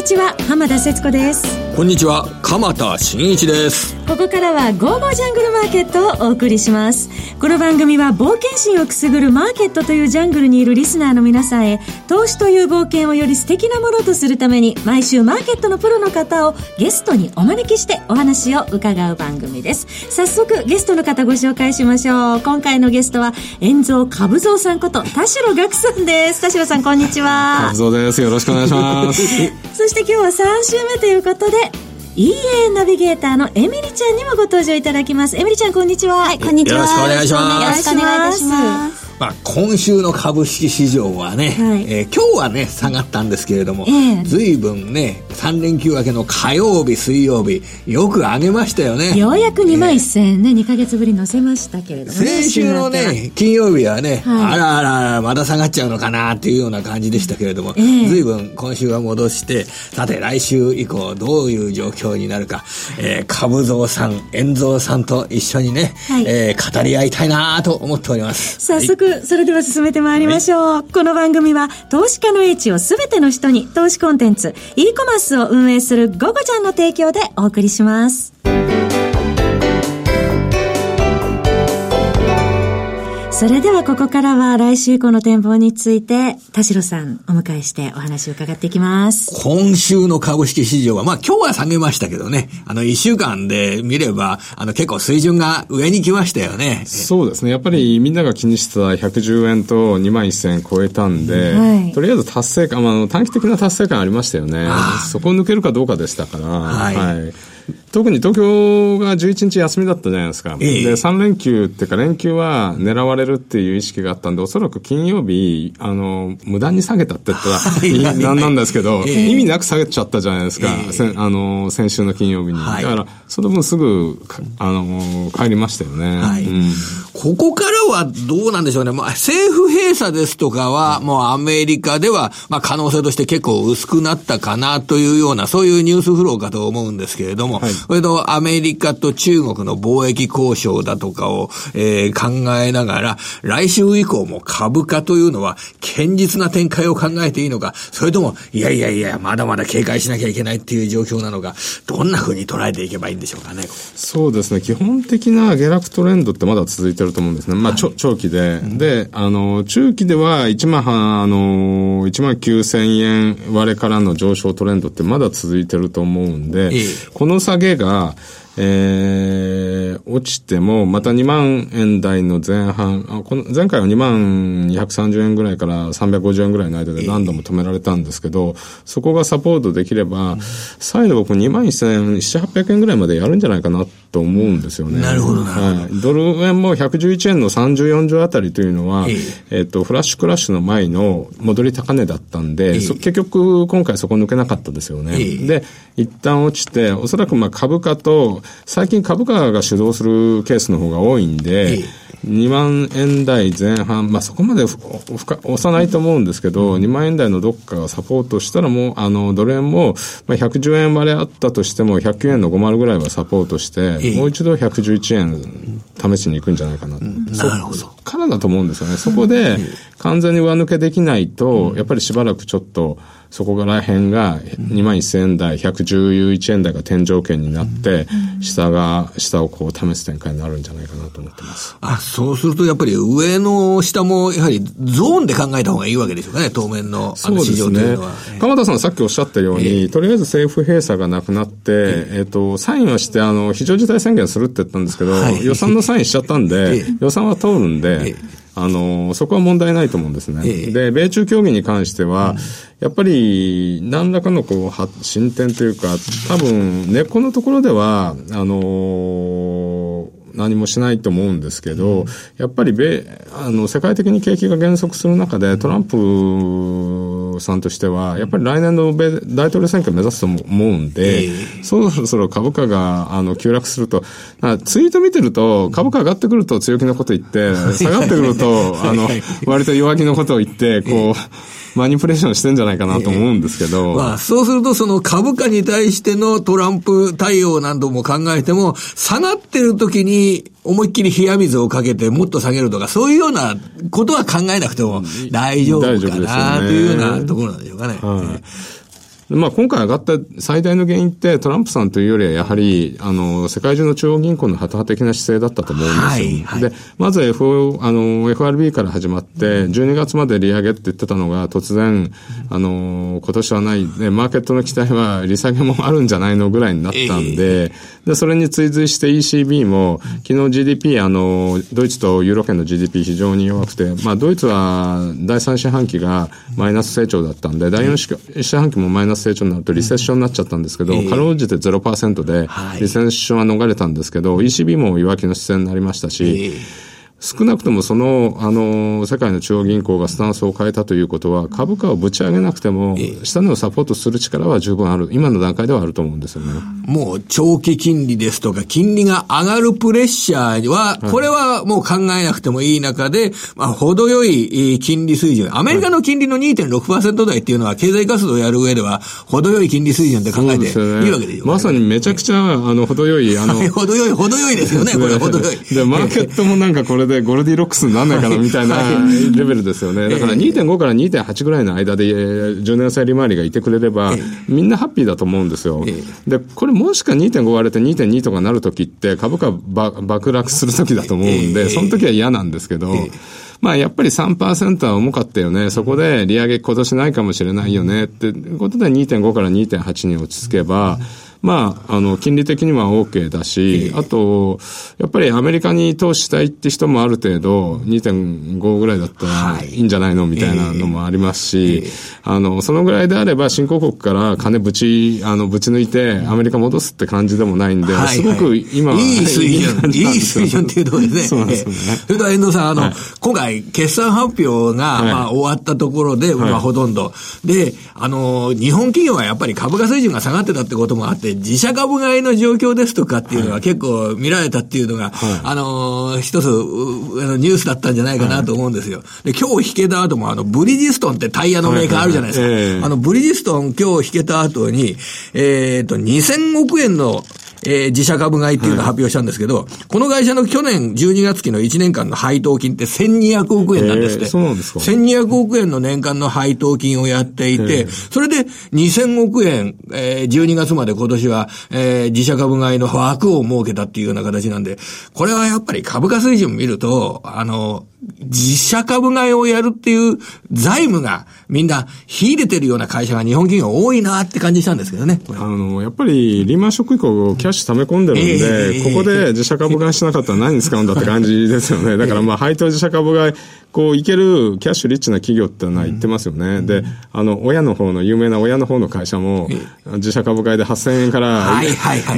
にちは浜田節子です。こんにちは鎌田新一です。ここからは「ゴーゴージャングルマーケット」をお送りします。この番組は冒険心をくすぐるマーケットというジャングルにいるリスナーの皆さんへ投資という冒険をより素敵なものとするために毎週マーケットのプロの方をゲストにお招きしてお話を伺う番組です。早速ゲストの方ご紹介しましょう。今回のゲストは遠蔵株蔵さんこと田代岳さんです。田代さんこんにちは。株蔵ですよろしくお願いします。そして今日は3週目ということで EA ナビゲーターのエミリちゃんにもご登場いただきます。エミリちゃん、こんにちは。はい、こんにちは。よろしくお願いします。よろしくお願いいたします。まあ、今週の株式市場はね、はい、えー、今日はね、下がったんですけれども、えー、随分ね、3連休明けの火曜日、水曜日、よく上げましたよね。ようやく2万1000円ね、えー、2か月ぶり乗せましたけれども、ね、先週のね、金曜日はね、はい、あらあらあら、まだ下がっちゃうのかなっていうような感じでしたけれども、えー、随分今週は戻して、さて来週以降どういう状況になるか、えー、株蔵さん、円蔵さんと一緒にね、はい、えー、語り合いたいなと思っております。早速、それでは進めめてまいりましょう。はい、この番組は、投資家の英知をすべての人に、投資コンテンツ、e コマースを運営するゴゴちゃんの提供でお送りします。それではここからは来週以降の展望について、田代さんお迎えしてお話を伺っていきます。今週の株式市場は、まあ今日は下げましたけどね、あの一週間で見れば、あの結構水準が上に来ましたよね。そうですね。やっぱりみんなが気にしてた110円と2万1000円超えたんで、はい、とりあえず達成感、まあ短期的な達成感ありましたよね。そこを抜けるかどうかでしたから、はい、はい特に東京が11日休みだったじゃないですか。ええ、で、3連休っていうか連休は狙われるっていう意識があったんで、おそらく金曜日、あの、無駄に下げたって言ったら、なんなんですけど、え、意味なく下げちゃったじゃないですか。あの、先週の金曜日に。はい、だから、その分すぐ、あの、帰りましたよね。はいうん、ここからはどうなんでしょうね。まあ、政府閉鎖ですとかは、もうアメリカでは、まあ、可能性として結構薄くなったかなというような、そういうニュースフローかと思うんですけれども、はい、それとアメリカと中国の貿易交渉だとかを、えー、考えながら、来週以降も株価というのは堅実な展開を考えていいのか、それとも、いやいやいや、まだまだ警戒しなきゃいけないっていう状況なのか、どんな風に捉えていけばいいんでしょうかね。そうですね。基本的な下落トレンドってまだ続いてると思うんですね。まあ、はい、長期で。で、あの、中期では1万、あの、1万9000円割れからの上昇トレンドってまだ続いてると思うんで、ええ、この下げが、えー、落ちても、また2万円台の前半、あこの前回は2万230円ぐらいから350円ぐらいの間で何度も止められたんですけど、そこがサポートできれば、再度僕2万1700、800円ぐらいまでやるんじゃないかなと思うんですよね。なるほど、はい。ドル円も111円の30、40あたりというのは、えっ、と、フラッシュクラッシュの前の戻り高値だったんで、結局今回そこ抜けなかったですよね。で、一旦落ちて、おそらくまあ株価と、最近株価が主導するケースの方が多いんで、2万円台前半、まあ、そこまで押さないと思うんですけど、2万円台のどっかがサポートしたらもう、あの、ドル円も、まあ、110円割れあったとしても、109円の50ぐらいはサポートして、もう一度111円試しに行くんじゃないかな。なるほど。からだと思うんですよね。そこで、完全に上抜けできないと、やっぱりしばらくちょっと、そこら辺が2万1000円台、111円台が天井圏になって、下が、下をこう試す展開になるんじゃないかなと思ってます。あ、そうするとやっぱり上の下もやはりゾーンで考えた方がいいわけでしょうかね、当面のあの市場というのは。ね、鎌田さんさっきおっしゃったように、えー、とりあえず政府閉鎖がなくなって、えっ、ー、と、サインはして、あの、非常事態宣言するって言ったんですけど、はい、予算のサインしちゃったんで、えー、予算は通るんで、あの、そこは問題ないと思うんですね。ええ、で、米中協議に関しては、うん、やっぱり、何らかのこう、進展というか、多分、根っこのところでは、あの何もしないと思うんですけど、うん、やっぱり米、あの、世界的に景気が減速する中で、トランプさんとしては、やっぱり来年の米大統領選挙を目指すと思うんで、えー、そろそろ株価が、あの、急落すると、ツイート見てると、株価上がってくると強気のこと言って、下がってくると、あの、割と弱気のことを言って、こう、マニプレーションしてんじゃないかなと思うんですけど。まあ、そうするとその株価に対してのトランプ対応なども考えても、下がってる時に思いっきり冷や水をかけてもっと下げるとか、そういうようなことは考えなくても大丈夫かな、というようなところなんでしょうかね。はいまあ今回上がった最大の原因ってトランプさんというよりはやはり、あの、世界中の中央銀行の旗派的な姿勢だったと思うんですよ。はいはい、で、まず FO、あの、FRB から始まって、12月まで利上げって言ってたのが突然、あの、今年はない、で、マーケットの期待は利下げもあるんじゃないのぐらいになったんで、で、それに追随して ECB も、昨日 GDP、あの、ドイツとユーロ圏の GDP 非常に弱くて、まあドイツは第3四半期がマイナス成長だったんで、第4四半期もマイナス成長になるとリセッションになっちゃったんですけど、かろうじて0%で、リセッションは逃れたんですけど、ECB も弱気の姿勢になりましたし、少なくともその、あの、世界の中央銀行がスタンスを変えたということは、株価をぶち上げなくても、下値をサポートする力は十分ある。今の段階ではあると思うんですよね。もう、長期金利ですとか、金利が上がるプレッシャーは、これはもう考えなくてもいい中で、まあ、程よい金利水準。アメリカの金利の2.6%台っていうのは、経済活動をやる上では、程よい金利水準って考えていいわけですよ、ね。まさにめちゃくちゃ、あの、程よい、あの、程よい、程よいですよね、これ、程よい。で、マーケットもなんかこれでゴルディロックスにならないかなみたいな レベルですよね。だから2.5から2.8ぐらいの間で10年債利回りがいてくれれば、みんなハッピーだと思うんですよ。で、これもしか2.5割れて2.2とかなるときって株価爆落するときだと思うんで、その時は嫌なんですけど、まあやっぱり3%は重かったよね。そこで利上げ今年ないかもしれないよねってことで2.5から2.8に落ち着けば、まあ、あの、金利的には OK だし、あと、やっぱりアメリカに投資したいって人もある程度、2.5ぐらいだったらい。いんじゃないのみたいなのもありますし、あの、そのぐらいであれば、新興国から金ぶち、あの、ぶち抜いて、アメリカ戻すって感じでもないんで、すごく今いい水準、いい水準っていうところですね。そうですね。それと遠藤さん、あの、今回、決算発表が、まあ、終わったところで、まあ、ほとんど。で、あの、日本企業はやっぱり株価水準が下がってたってこともあって、自社株買いの状況ですとかっていうのは結構見られたっていうのが、はい、あの、一つ、ニュースだったんじゃないかなと思うんですよ。で、今日引けた後も、あの、ブリヂストンってタイヤのメーカーあるじゃないですか。あの、ブリヂストン今日引けた後に、えっ、ー、と、2000億円のえー、自社株買いっていうのを発表したんですけど、はい、この会社の去年12月期の1年間の配当金って1200億円なんですって。そうなんですか。1200億円の年間の配当金をやっていて、それで2000億円、えー、12月まで今年は、えー、自社株買いの枠を設けたっていうような形なんで、これはやっぱり株価水準見ると、あの、自社株買いをやるっていう財務がみんな秀でてるような会社が日本企業多いなって感じしたんですけどね。あの、やっぱりリーマンショック以降キャッシュ溜め込んでるんで、えー、ここで自社株買いしなかったら何に使うんだって感じですよね。だからまあ配当自社株買いこう、いけるキャッシュリッチな企業ってのは言ってますよね。うん、で、あの、親の方の、有名な親の方の会社も、自社株買いで8000円から、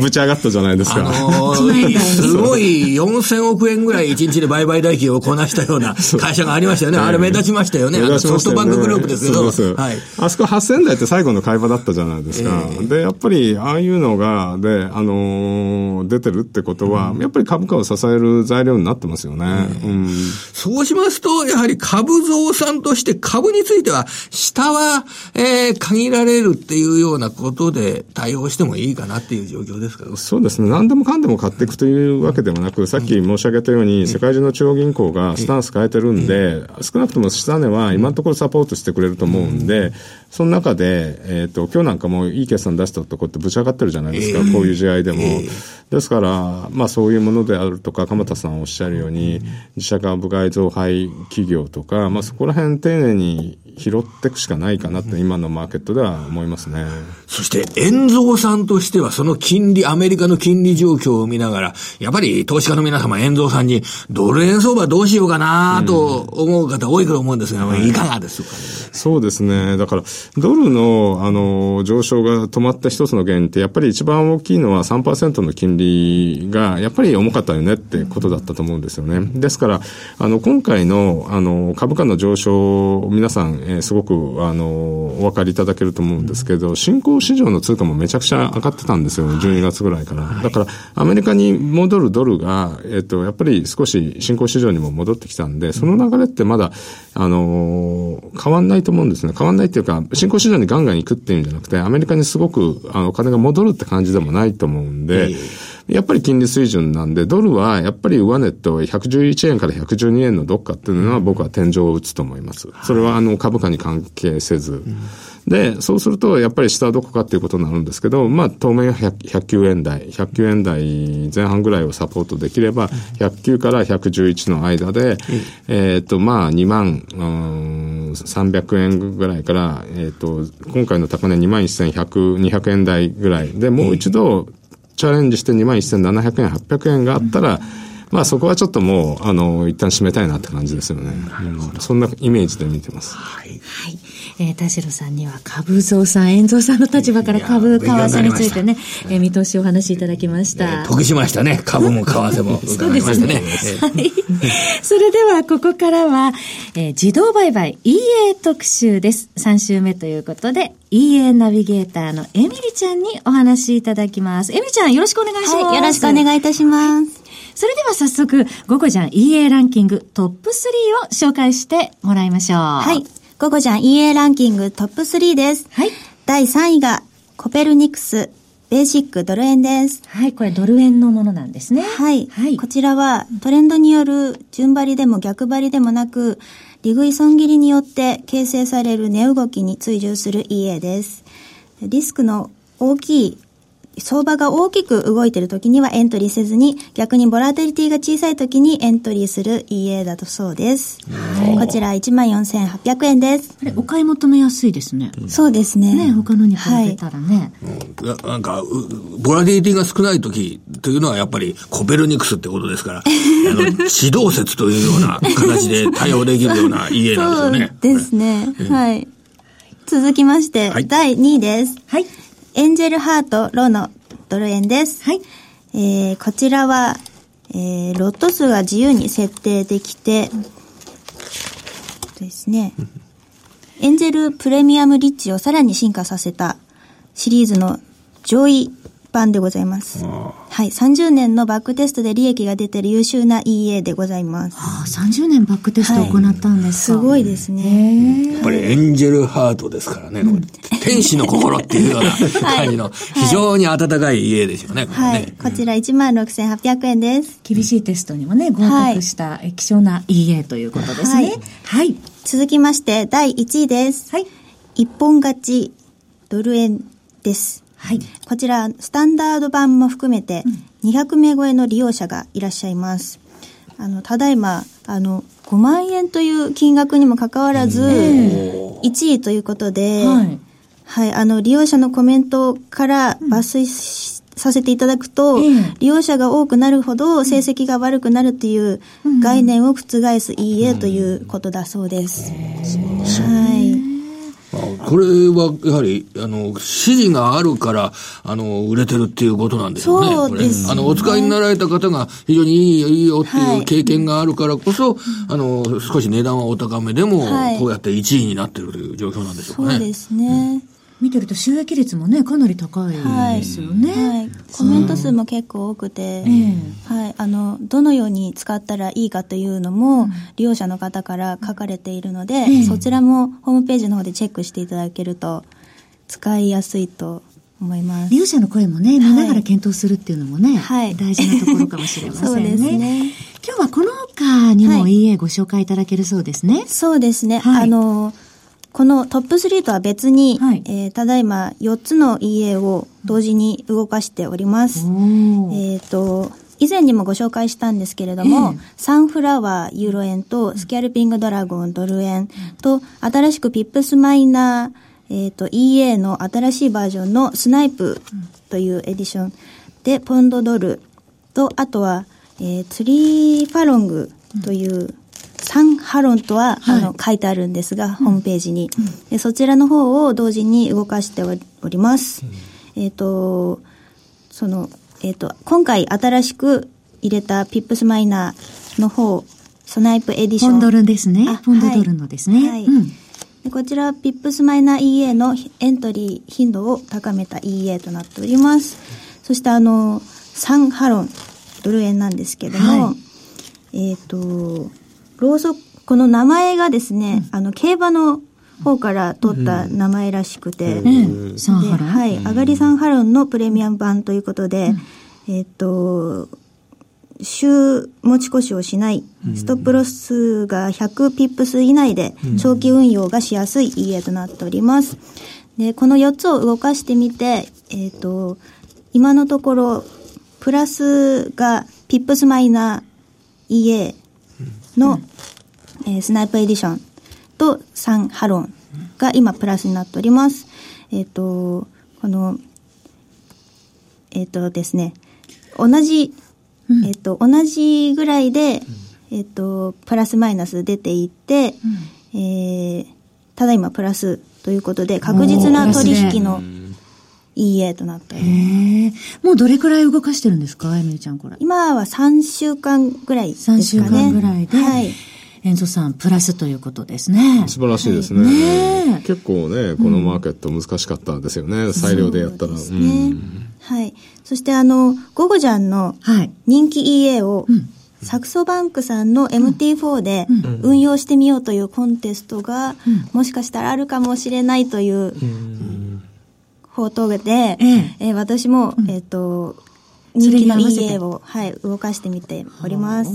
ぶち上がったじゃないですか。あのー、すごい4000億円ぐらい1日で売買代金をこなしたような会社がありましたよね。あれ目立ちましたよね。あのソフトバンクグループですけど。そうはい、あそこ8000台って最後の会話だったじゃないですか。えー、で、やっぱり、ああいうのが、で、あのー、出てるってことは、うん、やっぱり株価を支える材料になってますよね。うん、そうしますと、やはり株増産として株については、下は、えー、限られるっていうようなことで対応してもいいかなっていう状況ですか？そうですね。何でもかんでも買っていくというわけでもなく、さっき申し上げたように、世界中の中央銀行がスタンス変えてるんで、少なくとも下値は今のところサポートしてくれると思うんで、その中で、えっ、ー、と、今日なんかもいい決算出したとこってぶち上がってるじゃないですか、こういう試合でも。ですから、まあそういうものであるとか、鎌田さんおっしゃるように、自社株買増配企業とか、まあそこら辺丁寧に拾っていくしかないかなって今のマーケットでは思いますね。そして、遠蔵さんとしてはその金利、アメリカの金利状況を見ながら、やっぱり投資家の皆様、遠蔵さんに、ドル円相場どうしようかなと思う方多いと思うんですが、うん、いかがですか、ね、そうですね。だから、ドルの、あの、上昇が止まった一つの原因って、やっぱり一番大きいのは3%の金利が、やっぱり重かったよねってことだったと思うんですよね。ですから、あの、今回の、あの、株価の上昇、皆さん、えー、すごく、あの、お分かりいただけると思うんですけど、新興市場の通貨もめちゃくちゃ上がってたんですよ、12月ぐらいから。だから、アメリカに戻るドルが、えっ、と、やっぱり少し新興市場にも戻ってきたんで、その流れってまだ、あの、変わんないと思うんですね。変わんないっていうか、新興市場にガンガン行くっていうんじゃなくて、アメリカにすごく、あの、お金が戻るって感じでもないと思うんで、やっぱり金利水準なんで、ドルはやっぱり上値と111円から112円のどっかっていうのは僕は天井を打つと思います。それはあの株価に関係せず。で、そうすると、やっぱり下はどこかっていうことになるんですけど、まあ、当面100 109円台、109円台前半ぐらいをサポートできれば、109から111の間で、えっと、まあ、2万、うん、300円ぐらいから、えっと、今回の高値2万1100、200円台ぐらいで、もう一度、チャレンジして2万1700円、800円があったら、まあそこはちょっともう、あの、一旦締めたいなって感じですよね。うん、そんなイメージで見てます。はい。はい。えー、田代さんには株蔵さん、遠蔵さんの立場から株、為替についてね、えー、見通しをお話しいただきました。えー、得しましたね。株も為替も 伺いましたね。ね はい。それでは、ここからは、えー、自動売買 EA 特集です。3週目ということで、EA ナビゲーターのエミリちゃんにお話しいただきます。エミリちゃん、よろしくお願いします。はい、よろしくお願いいたします。それでは早速、ゴゴジャン EA ランキングトップ3を紹介してもらいましょう。はい。ゴゴジャン EA ランキングトップ3です。はい。第3位が、コペルニクス、ベーシックドル円です。はい、これドル円のものなんですね。はい。はい、こちらはトレンドによる順張りでも逆張りでもなく、利食い損切りによって形成される値動きに追従する EA です。リスクの大きい相場が大きく動いている時にはエントリーせずに、逆にボラテリティが小さい時にエントリーする EA だとそうです。こちら14,800円です。お買い求めやすいですね。そうですね。ね、他のに比べたらね。はい、なんか、ボラテリティが少ない時というのはやっぱりコペルニクスってことですから、あの、指導説というような形で対応できるような EA なんですよね。そうですね。はい。続きまして、はい、第2位です。はい。エンジェルハートロのドル円です。はい。えー、こちらは、えー、ロット数が自由に設定できて、ですね、エンジェルプレミアムリッチをさらに進化させたシリーズの上位版でございます。はい。30年のバックテストで利益が出ている優秀な EA でございます。ああ、30年バックテストを行ったんですか、はい、すごいですね。やっぱりエンジェルハートですからね。うん、天使の心っていうような 感じの、非常に温かい家ですよね。はい。こちら16,800円です。厳しいテストにもね、合格した希少な EA ということですね。はい。続きまして、第1位です。はい。一本勝ちドル円です。はい。こちら、スタンダード版も含めて、200名超えの利用者がいらっしゃいます。あの、ただいま、あの、5万円という金額にもかかわらず、1位ということで、はい、はい、あの、利用者のコメントから抜粋させていただくと、利用者が多くなるほど成績が悪くなるっていう概念を覆す EA ということだそうです。はい。これはやはり、あの、支持があるから、あの、売れてるっていうことなんでしょうね。そうです、ね、あの、お使いになられた方が非常にいいよ、いいよっていう経験があるからこそ、はい、あの、少し値段はお高めでも、こうやって1位になってるという状況なんでしょうかね。そうですね。うん見てると収益率もねかなり高いですよね、はい。はい、コメント数も結構多くて、はい、あのどのように使ったらいいかというのも、利用者の方から書かれているので、そちらもホームページの方でチェックしていただけると使いやすいと思います。利用者の声もね見ながら検討するっていうのもね、はい、大事なところかもしれませんね。そうですね。今日はこの他にも EA ご紹介いただけるそうですね、そうですね、あのこのトップ3とは別に、はい、えー、ただいま4つの EA を同時に動かしております。えっ、ー、と、以前にもご紹介したんですけれども、えー、サンフラワーユーロ円とスキャルピングドラゴンドル円と、新しくピップスマイナー、えっ、ー、と、EA の新しいバージョンのスナイプというエディションで、ポンドドルと、あとは、えー、 Three Furlong というサンハロンとは、はい、あの書いてあるんですが、ホームページに、でそちらの方を同時に動かしております。うん、えっ、ー、と、その、えっ、ー、と、今回新しく入れたピップスマイナーの方、スナイプエディション。ポンドドルですね。ポンドドルのですね。はい。うんでこちら、ピップスマイナー EA のエントリー頻度を高めた EA となっております。そしてあの、サンハロン、ドル円なんですけども、はい、えっ、ー、と、ろうそく、この名前がですね、うん、あの、競馬の方から取った名前らしくて、うん、サンハロン。はい、あがりサンハロンのプレミアム版ということで、えっ、と、週持ち越しをしない、ストップロスが100ピップス以内で長期運用がしやすい EA となっております。で、この4つを動かしてみて、えっ、ー、と、今のところ、プラスがピップスマイナー EA の、うん、えー、スナイプエディションと3ハロンが今プラスになっております。えっ、ー、と、この、えっ、ー、とですね、同じえっと、同じぐらいで、えっと、プラスマイナス出ていって、うん、えー、ただいまプラスということで、確実な取引の EA となっております。もうどれくらい動かしてるんですかエミリちゃんこれ。今は3週間ぐらいですかね。3週間ぐらいで。はい。遠藤さん、プラスということですね。素晴らしいですね。ね結構ね、このマーケット難しかったですよね。うん、裁量でやったら。そうですね。うんはい。そしてあの、ゴゴジャンの人気 EA を、サクソバンクさんの MT4 で運用してみようというコンテストが、もしかしたらあるかもしれないという報道で、えー、私も、えっ、と、人気の EA を、はい、動かしてみております。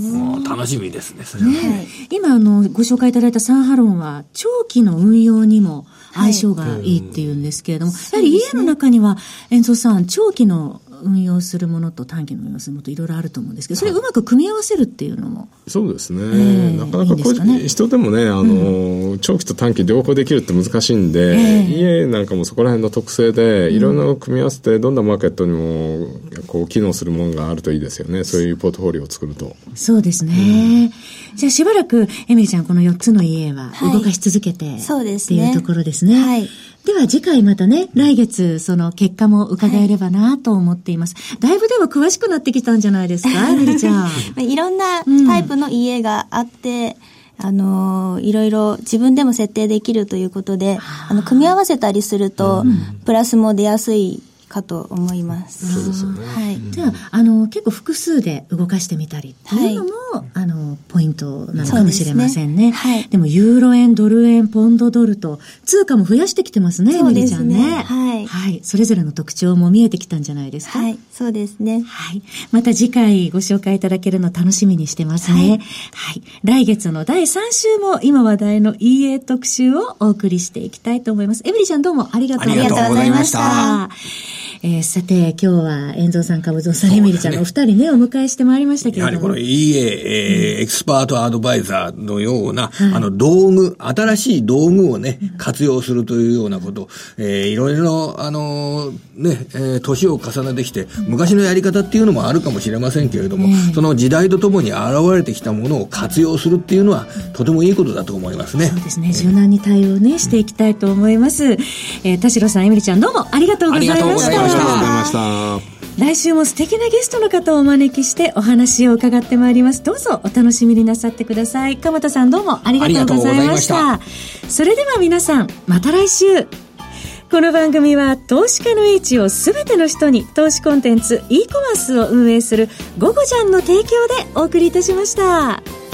楽しみですね、それは。ね、今、あの、ご紹介いただいたサンハロンは、長期の運用にも相性がいいっていうんですけれども、はい、やはり家の中には、遠藤さん、長期の運用するものと短期の運用するものといろいろあると思うんですけど、それをうまく組み合わせるっていうのも。そうですね。えー、なかなかこう、ね、人でもね、あの、うん、長期と短期両方できるって難しいんで、えー、家なんかもそこら辺の特性で、いろんな組み合わせて、どんなマーケットにも、こう、機能するものがあるといいですよね。そういうポートフォリオを作ると。そうですね。うん、じゃあしばらく、エミリちゃん、この4つの家は動かし続けて、はい、そうですね。っていうところですね。はい。では次回またね、来月その結果も伺えればなと思っています。はい、だいぶでも詳しくなってきたんじゃないですか、エミリちゃん。いろんなタイプの家があって、うん、あの、いろいろ自分でも設定できるということで、あの、組み合わせたりすると、プラスも出やすいかと思います。そうですよね。はい。じゃあ、あの、結構複数で動かしてみたりっていうのも、はい、あの、ポイントなのかもしれませんね。ねはい。でも、ユーロ円、ドル円、ポンドドルと、通貨も増やしてきてますね、そうですね。ねはい。はい。それぞれの特徴も見えてきたんじゃないですか？はい。そうですね。はい。また次回ご紹介いただけるの楽しみにしてますね。はい。はい、来月の第3週も今話題の EA 特集をお送りしていきたいと思います。エミリちゃんどうもありがとうございました。えー、さて、今日は、遠藤さん、株蔵さん、エミリちゃんのお二人ね、お迎えしてまいりましたけれども。やはりこの EA、えー、エクスパートアドバイザーのような、はい、あの、道具、新しい道具をね、活用するというようなこと、えー、いろいろ、あのね、えー、年を重ねてきて、昔のやり方っていうのもあるかもしれませんけれども、その時代とともに現れてきたものを活用するっていうのは、とてもいいことだと思いますね。そうですね。柔軟に対応ね、していきたいと思います。えー、田代さん、エミリちゃん、どうもありがとうございました。ました。来週も素敵なゲストの方をお招きしてお話を伺ってまいります。どうぞお楽しみになさってください。鎌田さんどうもありがとうございました。それでは皆さん、また来週。この番組は投資家の位置をすべての人に投資コンテンツ e コマースを運営するゴゴジャンの提供でお送りいたしました。